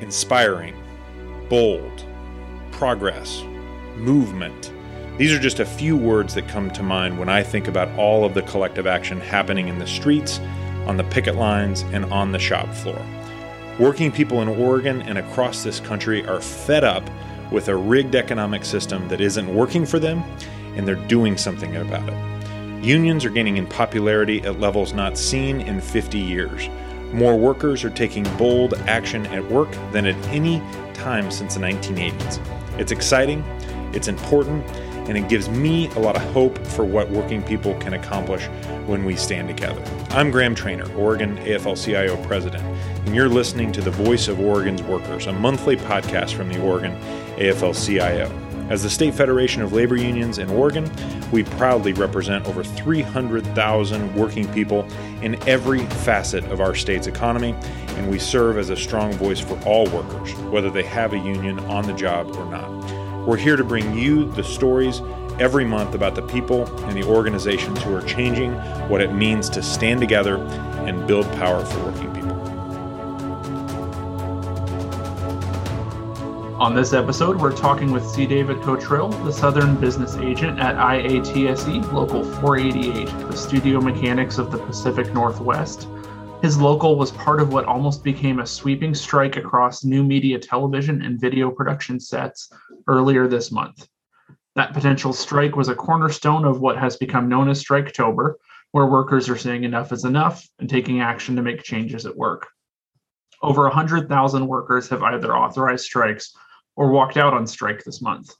inspiring, bold, progress, movement. These are just a few words that come to mind when I think about all of the collective action happening in the streets, on the picket lines, and on the shop floor. Working people in Oregon and across this country are fed up with a rigged economic system that isn't working for them, and they're doing something about it. Unions are gaining in popularity at levels not seen in 50 years. More workers are taking bold action at work than at any time since the 1980s. It's exciting, it's important, and it gives me a lot of hope for what working people can accomplish when we stand together. I'm Graham Trainor, Oregon AFL CIO President, and you're listening to The Voice of Oregon's Workers, a monthly podcast from the Oregon AFL CIO. As the State Federation of Labor Unions in Oregon, we proudly represent over 300,000 working people in every facet of our state's economy, and we serve as a strong voice for all workers, whether they have a union on the job or not. We're here to bring you the stories every month about the people and the organizations who are changing what it means to stand together and build power for working On this episode, we're talking with C. David Cotrill, the Southern Business Agent at IATSE Local 488, the studio mechanics of the Pacific Northwest. His local was part of what almost became a sweeping strike across new media television and video production sets earlier this month. That potential strike was a cornerstone of what has become known as Striketober, where workers are saying enough is enough and taking action to make changes at work. Over 100,000 workers have either authorized strikes or walked out on strike this month.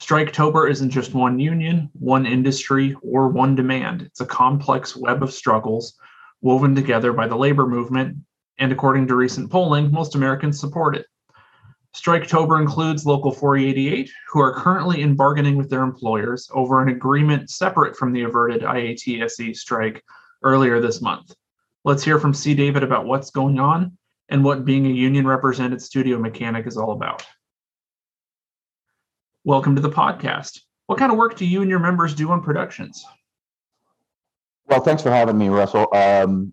Striketober isn't just one union, one industry, or one demand. It's a complex web of struggles woven together by the labor movement, and according to recent polling, most Americans support it. Striketober includes Local 488, who are currently in bargaining with their employers over an agreement separate from the averted IATSE strike earlier this month. Let's hear from C. David about what's going on and what being a union represented studio mechanic is all about welcome to the podcast. What kind of work do you and your members do on productions? Well, thanks for having me, Russell. Um,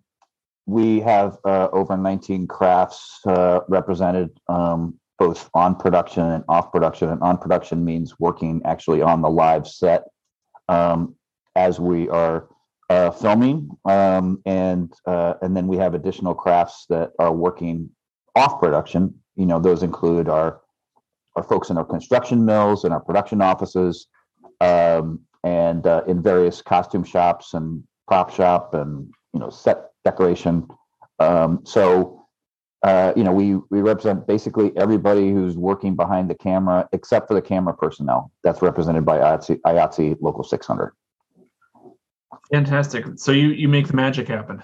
we have uh, over 19 crafts uh, represented, um, both on production and off production. And on production means working actually on the live set um, as we are uh, filming, um, and uh, and then we have additional crafts that are working off production. You know, those include our our folks in our construction mills and our production offices, um, and uh, in various costume shops and prop shop and you know set decoration. Um, so uh, you know we we represent basically everybody who's working behind the camera except for the camera personnel. That's represented by IATSE, IATSE Local 600. Fantastic. So you you make the magic happen.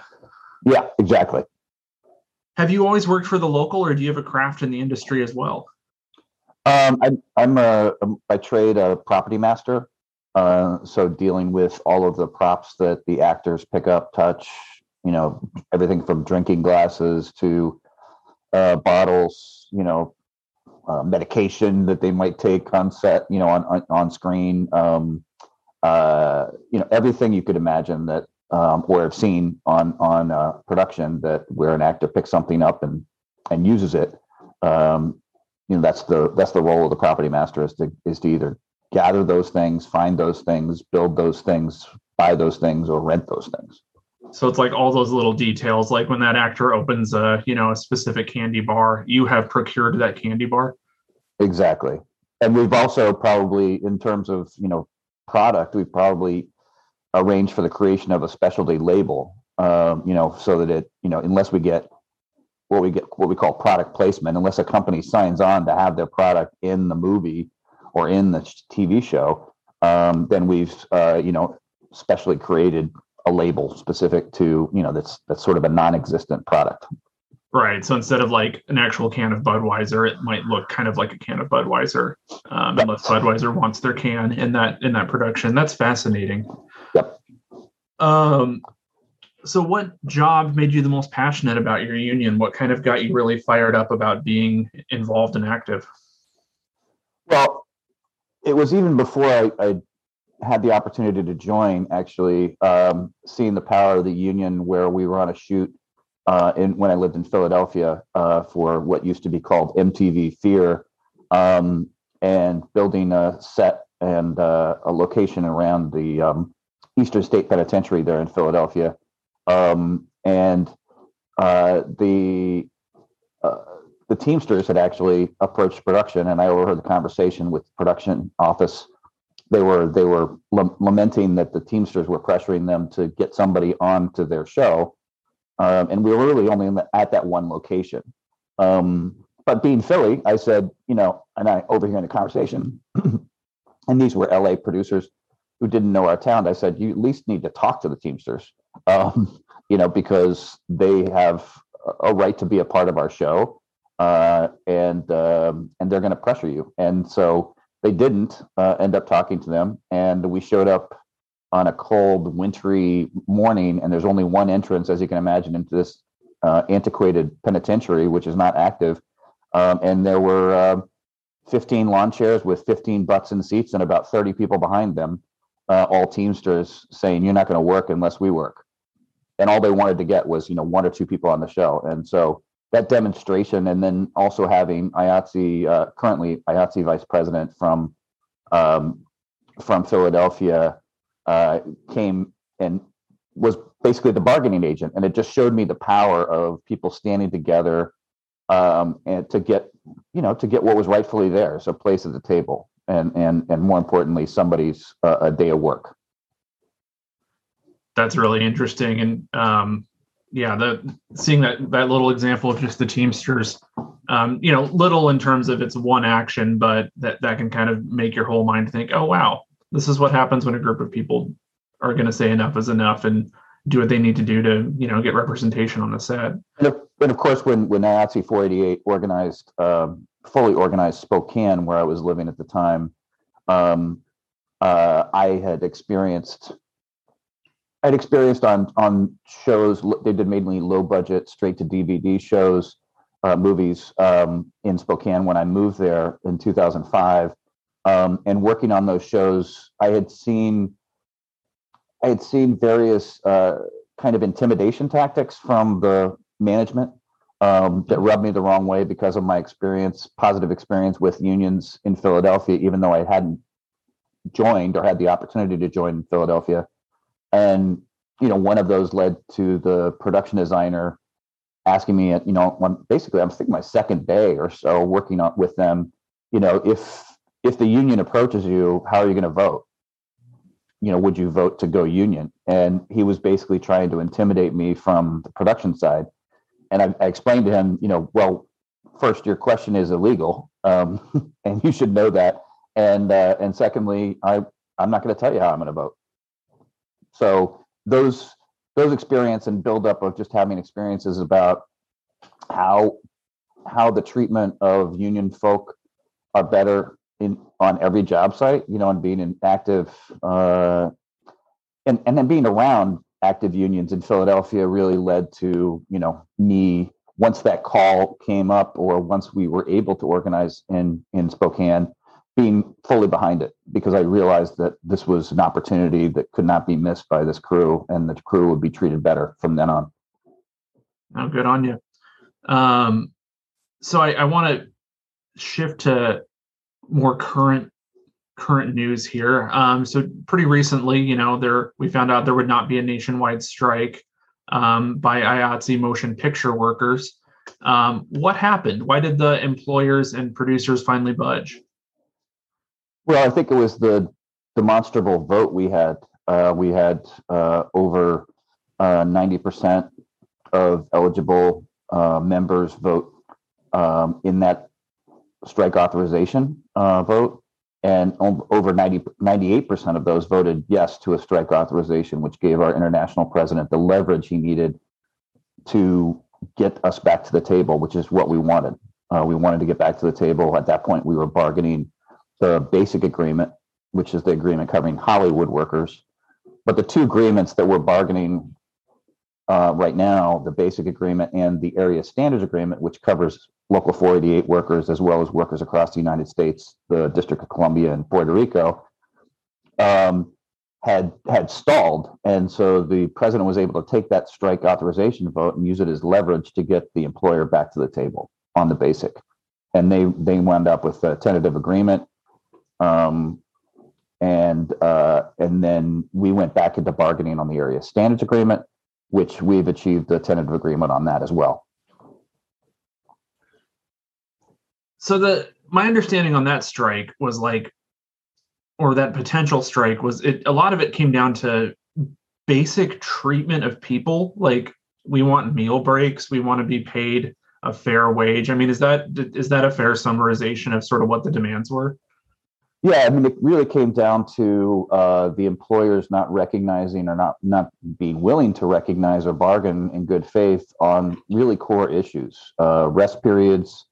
Yeah, exactly. Have you always worked for the local, or do you have a craft in the industry as well? Um, I, I'm a, by trade a property master. Uh, so dealing with all of the props that the actors pick up, touch, you know, everything from drinking glasses to uh, bottles, you know, uh, medication that they might take on set, you know, on on, on screen, um, uh, you know, everything you could imagine that um, or have seen on on uh, production that where an actor picks something up and and uses it. Um, you know that's the that's the role of the property master is to is to either gather those things find those things build those things buy those things or rent those things. So it's like all those little details like when that actor opens a you know a specific candy bar you have procured that candy bar? Exactly. And we've also probably in terms of you know product we've probably arranged for the creation of a specialty label um, you know so that it you know unless we get what we get what we call product placement unless a company signs on to have their product in the movie or in the tv show um, then we've uh, you know specially created a label specific to you know that's that's sort of a non-existent product. Right. So instead of like an actual can of budweiser it might look kind of like a can of budweiser um, unless budweiser wants their can in that in that production. That's fascinating. Yep. Um so what job made you the most passionate about your union what kind of got you really fired up about being involved and active well it was even before i, I had the opportunity to join actually um, seeing the power of the union where we were on a shoot uh, in, when I lived in Philadelphia uh, for what used to be called MTV Fear, um, and building a set and uh, a location around the um, Eastern State Penitentiary there in Philadelphia. Um, and uh, the uh, the Teamsters had actually approached production, and I overheard the conversation with production office. They were they were lamenting that the Teamsters were pressuring them to get somebody on to their show, um, and we were really only the, at that one location. Um, but being Philly, I said, you know, and I overhearing the conversation, and these were LA producers who didn't know our town. I said, you at least need to talk to the Teamsters, um, you know, because they have a right to be a part of our show, uh, and um, and they're going to pressure you. And so they didn't uh, end up talking to them, and we showed up on a cold, wintry morning, and there's only one entrance, as you can imagine, into this uh, antiquated penitentiary, which is not active. Um, and there were uh, 15 lawn chairs with 15 butts and seats, and about 30 people behind them, uh, all Teamsters, saying, "You're not going to work unless we work." And all they wanted to get was, you know, one or two people on the show. And so that demonstration, and then also having IATSE, uh, currently IATSE vice president from um, from Philadelphia, uh, came and was basically the bargaining agent, and it just showed me the power of people standing together um, and to get you know to get what was rightfully theirs, a place at the table, and and and more importantly, somebody's uh, a day of work. That's really interesting, and um, yeah, the seeing that that little example of just the Teamsters, um, you know, little in terms of it's one action, but that that can kind of make your whole mind think, oh wow, this is what happens when a group of people are going to say enough is enough and do what they need to do to you know get representation on the set. And of, and of course, when when IATSE 488 organized, um, fully organized Spokane, where I was living at the time, um, uh, I had experienced. I'd experienced on on shows. They did mainly low budget, straight to DVD shows, uh, movies um, in Spokane when I moved there in 2005 um, and working on those shows, I had seen I had seen various uh, kind of intimidation tactics from the management um, that rubbed me the wrong way because of my experience, positive experience with unions in Philadelphia, even though I hadn't joined or had the opportunity to join Philadelphia. And you know, one of those led to the production designer asking me, you know, basically I'm thinking my second day or so working on with them, you know, if if the union approaches you, how are you going to vote? You know, would you vote to go union? And he was basically trying to intimidate me from the production side. And I, I explained to him, you know, well, first, your question is illegal, um, and you should know that. And uh, and secondly, I I'm not going to tell you how I'm going to vote. So those those experience and buildup of just having experiences about how how the treatment of union folk are better in on every job site, you know, and being an active uh, and and then being around active unions in Philadelphia really led to you know me once that call came up or once we were able to organize in in Spokane being fully behind it because I realized that this was an opportunity that could not be missed by this crew and the crew would be treated better from then on. Oh, good on you. Um, so I, I want to shift to more current current news here. Um, so pretty recently, you know, there we found out there would not be a nationwide strike um, by IATSE motion picture workers. Um, what happened? Why did the employers and producers finally budge? Well, I think it was the demonstrable vote we had. Uh, we had uh, over uh, ninety percent of eligible uh, members vote um, in that strike authorization uh, vote, and over 90, 98% of those voted yes to a strike authorization, which gave our international president the leverage he needed to get us back to the table, which is what we wanted. Uh, we wanted to get back to the table. At that point, we were bargaining the basic agreement, which is the agreement covering Hollywood workers. But the two agreements that we're bargaining uh, right now, the basic agreement and the area standards agreement, which covers local 488 workers as well as workers across the United States, the District of Columbia and Puerto Rico. Um, had had stalled, and so the president was able to take that strike authorization vote and use it as leverage to get the employer back to the table on the basic, and they they wound up with a tentative agreement, um, and uh, and then we went back into bargaining on the area standards agreement, which we've achieved a tentative agreement on that as well. So the my understanding on that strike was like or that potential strike was it a lot of it came down to basic treatment of people. Like we want meal breaks. We want to be paid a fair wage. I mean is that is that a fair summarization of sort of what the demands were yeah i mean it really came down to uh, the employers not recognizing or not not being willing to recognize or bargain in good faith on really core issues uh, rest periods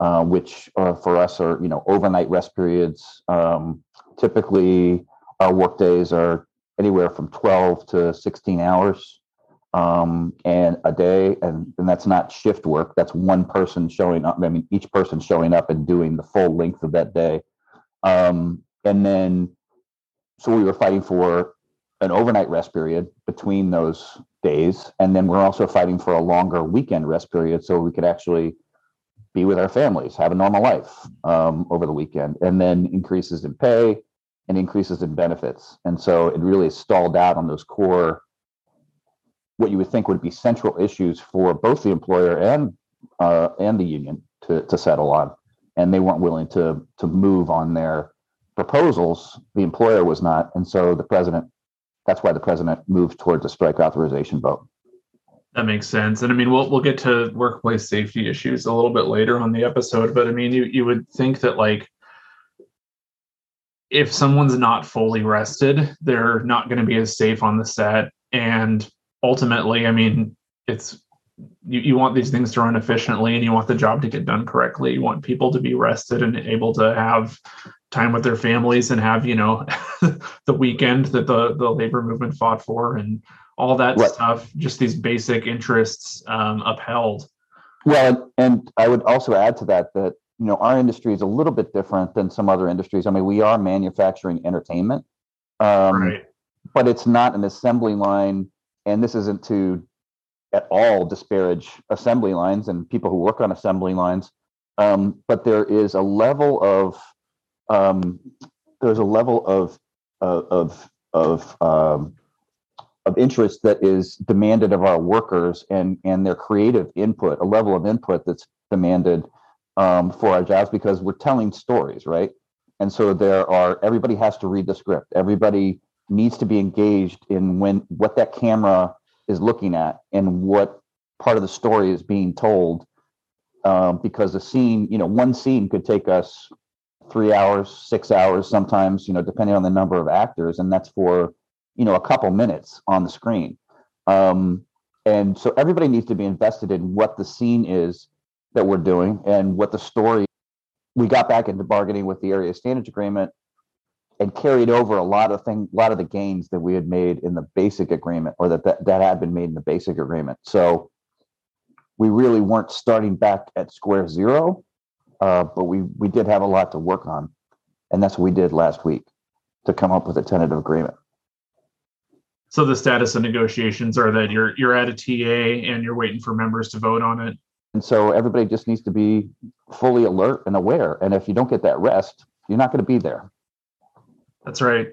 uh, which uh, for us are you know overnight rest periods. Um, typically our work days are anywhere from 12 to 16 hours um, and a day and, and that's not shift work. That's one person showing up i mean each person showing up and doing the full length of that day um, and then so we were fighting for an overnight rest period between those days and then we're also fighting for a longer weekend rest period so we could actually be with our families have a normal life um, over the weekend and then increases in pay and increases in benefits. And so it really stalled out on those core, what you would think would be central issues for both the employer and uh, and the union to, to settle on. And they weren't willing to to move on their proposals. The employer was not. And so the president, that's why the president moved towards a strike authorization vote. That makes sense. And I mean, we'll we'll get to workplace safety issues a little bit later on the episode, but I mean, you you would think that like if someone's not fully rested, they're not going to be as safe on the set. And ultimately, I mean, it's you, you want these things to run efficiently and you want the job to get done correctly. You want people to be rested and able to have time with their families and have, you know, the weekend that the, the labor movement fought for and all that right. stuff, just these basic interests um, upheld. Well, and I would also add to that that you know our industry is a little bit different than some other industries i mean we are manufacturing entertainment um, right. but it's not an assembly line and this isn't to at all disparage assembly lines and people who work on assembly lines um, but there is a level of um, there's a level of of of um, of interest that is demanded of our workers and and their creative input a level of input that's demanded um, for our jobs because we're telling stories, right? And so there are everybody has to read the script. Everybody needs to be engaged in when what that camera is looking at and what part of the story is being told. Um, because a scene, you know, one scene could take us three hours, six hours, sometimes, you know, depending on the number of actors, and that's for you know a couple minutes on the screen. Um, and so everybody needs to be invested in what the scene is that we're doing and what the story we got back into bargaining with the area standards agreement and carried over a lot of thing a lot of the gains that we had made in the basic agreement or that that, that had been made in the basic agreement so we really weren't starting back at square zero uh, but we we did have a lot to work on and that's what we did last week to come up with a tentative agreement so the status of negotiations are that you're you're at a TA and you're waiting for members to vote on it and so everybody just needs to be fully alert and aware. And if you don't get that rest, you're not going to be there. That's right.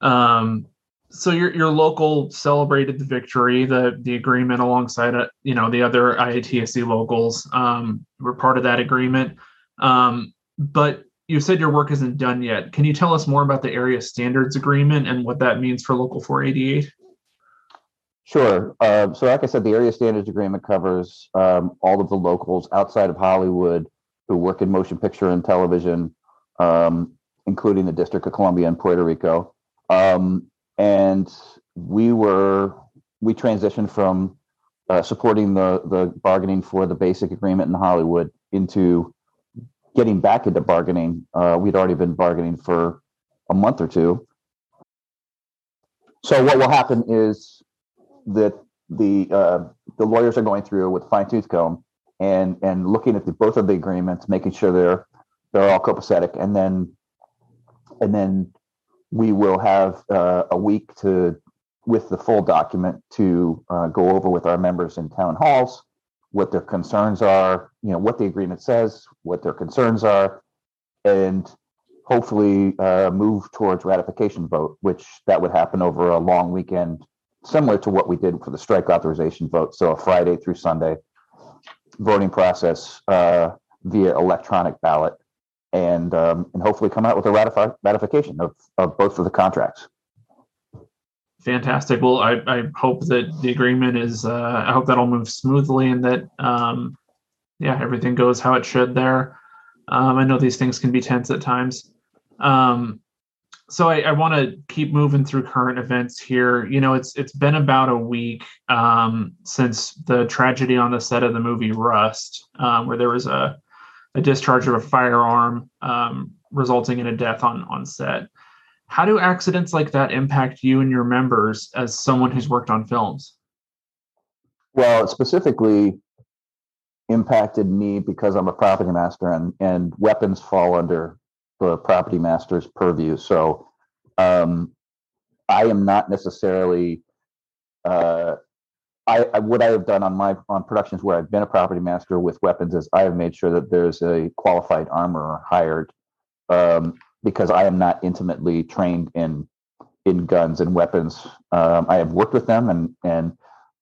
Um, so your your local celebrated the victory, the the agreement alongside uh, you know the other IATSE locals um, were part of that agreement. Um, but you said your work isn't done yet. Can you tell us more about the area standards agreement and what that means for Local 488? Sure. Uh, so, like I said, the area standards agreement covers um, all of the locals outside of Hollywood who work in motion picture and television, um, including the District of Columbia and Puerto Rico. Um, and we were we transitioned from uh, supporting the the bargaining for the basic agreement in Hollywood into getting back into bargaining. Uh, we'd already been bargaining for a month or two. So what will happen is that the uh, the lawyers are going through with fine tooth comb and and looking at the, both of the agreements, making sure they're they're all copacetic, and then and then we will have uh, a week to with the full document to uh, go over with our members in town halls what their concerns are, you know, what the agreement says, what their concerns are, and hopefully uh, move towards ratification vote, which that would happen over a long weekend, similar to what we did for the strike authorization vote. So a Friday through Sunday voting process uh, via electronic ballot, and um, and hopefully come out with a ratification of, of both of the contracts. Fantastic. Well, I, I hope that the agreement is. Uh, I hope that'll move smoothly and that um, yeah, everything goes how it should there. Um, I know these things can be tense at times. Um, so I, I want to keep moving through current events here. You know, it's it's been about a week um, since the tragedy on the set of the movie Rust, um, where there was a a discharge of a firearm um, resulting in a death on on set. How do accidents like that impact you and your members as someone who's worked on films? Well, specifically impacted me because I'm a property master and, and weapons fall under the property master's purview. So um, I am not necessarily uh, I, I, what I have done on my on productions where I've been a property master with weapons is I have made sure that there's a qualified armorer hired um, because I am not intimately trained in in guns and weapons. Um, I have worked with them and and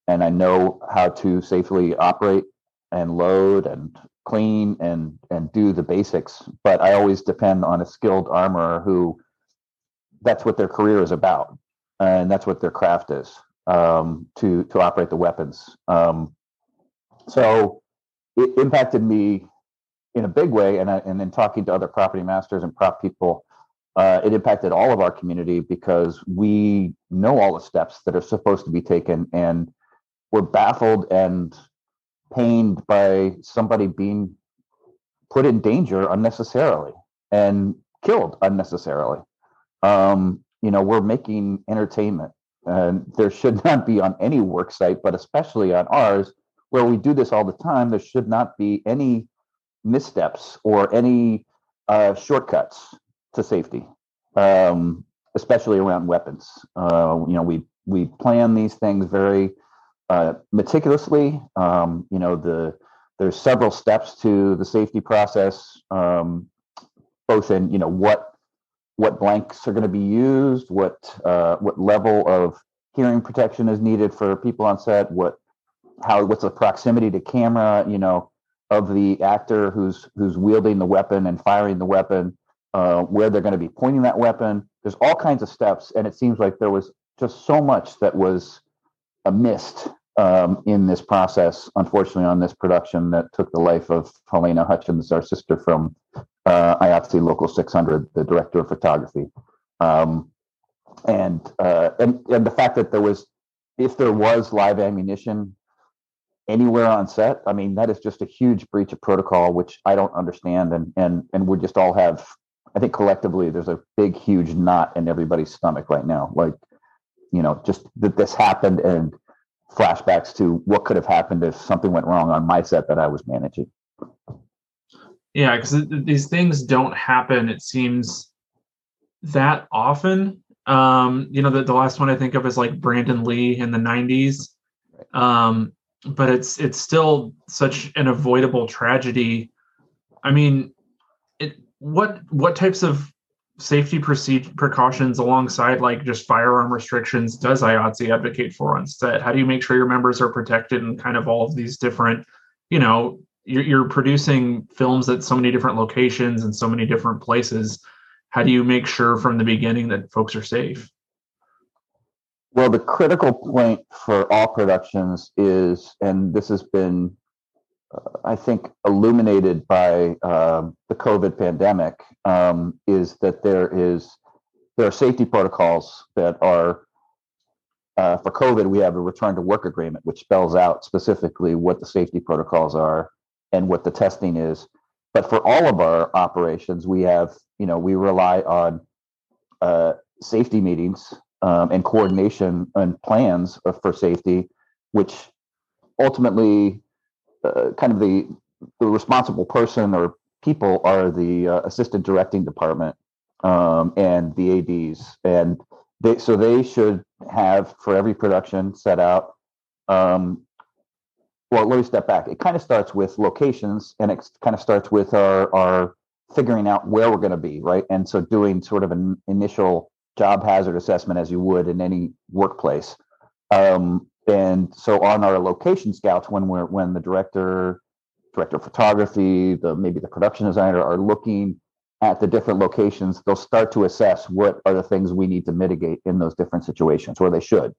and I know how to safely operate and load and clean and and do the basics. But I always depend on a skilled armorer who that's what their career is about and that's what their craft is um, to to operate the weapons. Um, so it impacted me in a big way. And, I, and then talking to other property masters and prop people, uh, it impacted all of our community because we know all the steps that are supposed to be taken and we're baffled and pained by somebody being put in danger unnecessarily and killed unnecessarily. Um, you know, we're making entertainment and there should not be on any work site, but especially on ours, where we do this all the time, there should not be any missteps or any uh, shortcuts to safety, um, especially around weapons. Uh, you know, we we plan these things very uh, meticulously. Um, you know, the there's several steps to the safety process, um, both in you know what what blanks are going to be used, what uh, what level of hearing protection is needed for people on set, what how what's the proximity to camera, you know, of the actor who's who's wielding the weapon and firing the weapon, uh, where they're going to be pointing that weapon. There's all kinds of steps, and it seems like there was just so much that was a missed um, in this process. Unfortunately, on this production that took the life of Halyna Hutchins, our sister from uh, IATSE Local 600, the director of photography, um, and uh, and and the fact that there was, if there was live ammunition anywhere on set. I mean, that is just a huge breach of protocol, which I don't understand. And and and we just all have, I think collectively, there's a big, huge knot in everybody's stomach right now. Like, you know, just that this happened and flashbacks to what could have happened if something went wrong on my set that I was managing. Yeah, because these things don't happen. It seems that often. Um, you know, the, the last one I think of is like Brandon Lee in the '90s. Um, but it's it's still such an avoidable tragedy. I mean, it what what types of safety proceed precautions alongside like just firearm restrictions does IATSE advocate for on set? How do you make sure your members are protected in kind of all of these different, you know, you're, you're producing films at so many different locations and so many different places. How do you make sure from the beginning that folks are safe? Well, the critical point for all productions is, and this has been, uh, I think, illuminated by uh, the COVID pandemic, um, is that there is there are safety protocols that are uh, for COVID. We have a return to work agreement, which spells out specifically what the safety protocols are and what the testing is. But for all of our operations, we have, you know, we rely on uh, safety meetings um, and coordination and plans for safety, which ultimately uh, kind of the, the responsible person or people are the uh, assistant directing department um, and the ads and they so they should have for every production set out um, well let me step back. It kind of starts with locations and it kind of starts with our our figuring out where we're going to be right? And so doing sort of an initial job hazard assessment as you would in any workplace. Um, and so on our location scouts when we're when the director director of photography the maybe the production designer are looking at the different locations they'll start to assess what are the things we need to mitigate in those different situations or they should.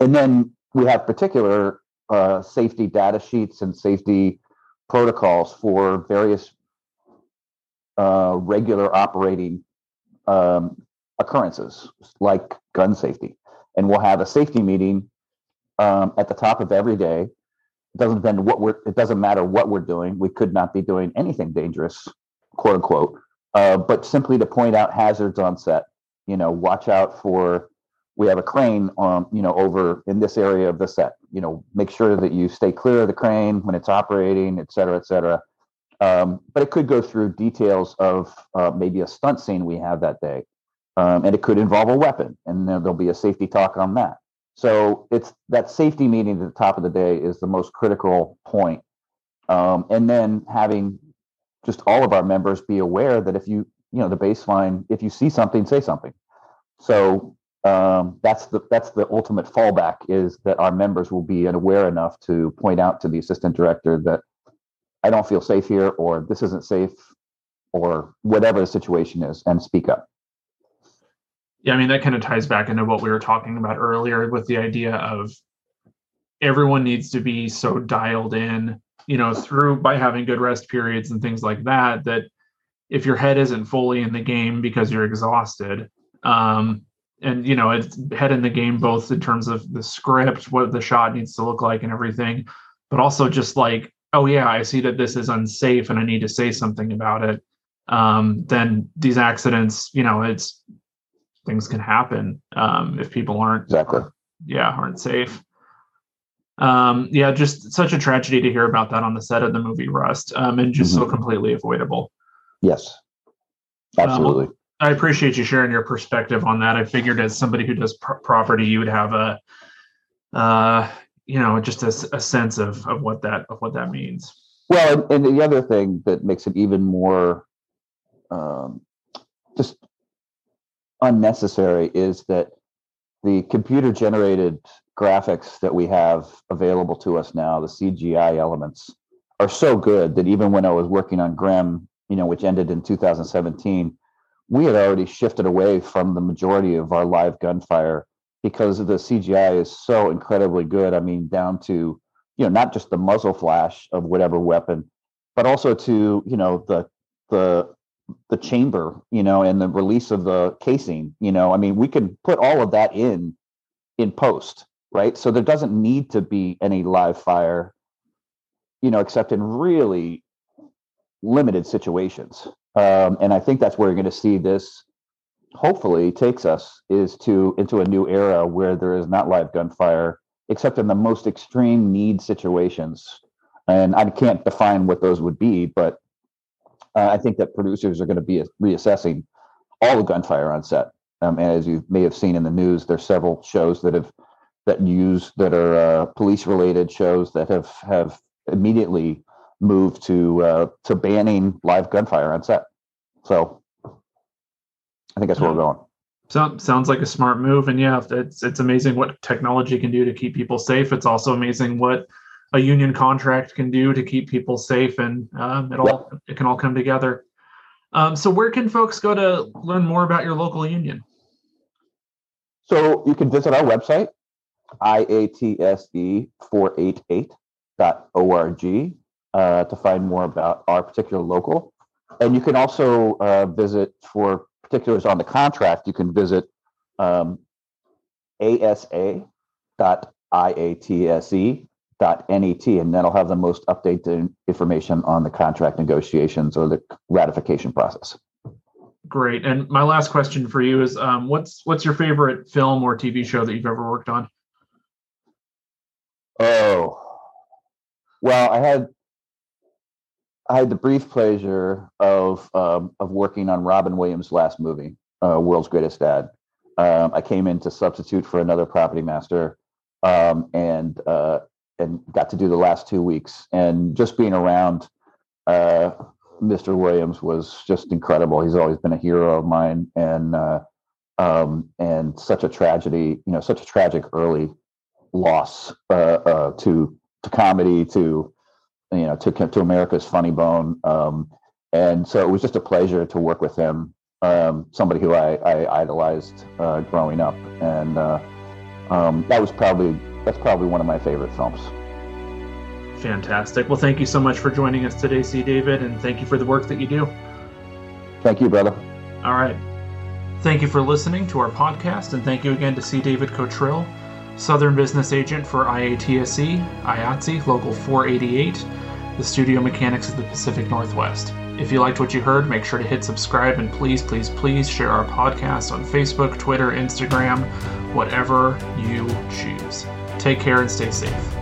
And then we have particular uh, safety data sheets and safety protocols for various uh, regular operating um, occurrences like gun safety and we'll have a safety meeting um, at the top of every day. It doesn't depend what we're. It doesn't matter what we're doing. We could not be doing anything dangerous, quote unquote, uh, but simply to point out hazards on set. You know, watch out for. We have a crane on, you know, over in this area of the set. You know, make sure that you stay clear of the crane when it's operating, et cetera, et cetera. Um, but it could go through details of uh, maybe a stunt scene we have that day, um, and it could involve a weapon, and there'll be a safety talk on that. So it's that safety meeting at the top of the day is the most critical point. Um, and then having just all of our members be aware that if you, you know, the baseline, if you see something, say something. So um, that's the that's the ultimate fallback is that our members will be aware enough to point out to the assistant director that I don't feel safe here, or this isn't safe, or whatever the situation is, and speak up. Yeah, I mean, that kind of ties back into what we were talking about earlier with the idea of everyone needs to be so dialed in, you know, through by having good rest periods and things like that, that if your head isn't fully in the game because you're exhausted, um, and you know, it's head in the game both in terms of the script, what the shot needs to look like and everything, but also just like, oh yeah, I see that this is unsafe and I need to say something about it. Um, then these accidents, you know, it's things can happen um, if people aren't exactly. yeah aren't safe. Um, yeah just such a tragedy to hear about that on the set of the movie rust um, and just mm-hmm. so completely avoidable. Yes. Absolutely. Um, i appreciate you sharing your perspective on that. I figured as somebody who does pr- property you would have a uh, you know just a, a sense of of what that of what that means. Well and, and the other thing that makes it even more um, just unnecessary is that the computer generated graphics that we have available to us now, the CGI elements, are so good that even when I was working on Grimm, you know, which ended in 2017, we had already shifted away from the majority of our live gunfire because the CGI is so incredibly good. I mean, down to you know not just the muzzle flash of whatever weapon, but also to you know the the the chamber, you know, and the release of the casing, you know, I mean, we can put all of that in in post, right? So there doesn't need to be any live fire, you know, except in really limited situations. Um, and I think that's where you're going to see this. Hopefully, takes us is to into a new era where there is not live gunfire, except in the most extreme need situations. And I can't define what those would be, but uh, I think that producers are going to be reassessing all the gunfire on set. Um, and as you may have seen in the news, there's several shows that have that use that are uh, police related shows that have have immediately moved to uh, to banning live gunfire on set. So I think that's where we're going. So, sounds like a smart move, and yeah, it's it's amazing what technology can do to keep people safe. It's also amazing what a union contract can do to keep people safe, and um, it all it can all come together. Um, so, where can folks go to learn more about your local union? So, you can visit our website, iatse488.org, uh, to find more about our particular local. And you can also uh, visit for particulars on the contract, you can visit um, asa.iatse net, and that'll have the most updated information on the contract negotiations or the ratification process. Great. And my last question for you is, um, what's what's your favorite film or TV show that you've ever worked on? Oh, well, I had I had the brief pleasure of um, of working on Robin Williams' last movie, uh, World's Greatest Dad. Um, I came in to substitute for another property master, um, and uh, and got to do the last two weeks. And just being around uh, Mr. Williams was just incredible. He's always been a hero of mine, and uh, um, and such a tragedy, you know, such a tragic early loss uh, uh, to to comedy, to you know, to to America's Funny Bone. Um, and so it was just a pleasure to work with him. Um, somebody who I, I idolized uh, growing up, and uh, um, that was probably that's probably one of my favorite films. Fantastic. Well, thank you so much for joining us today, C. David, and thank you for the work that you do. Thank you, brother. All right. Thank you for listening to our podcast, and thank you again to C. David Cotrill, Southern Business Agent for IATSE, IATSE, Local 488, the studio mechanics of the Pacific Northwest. If you liked what you heard, make sure to hit subscribe and please, please, please share our podcast on Facebook, Twitter, Instagram, whatever you choose. Take care and stay safe.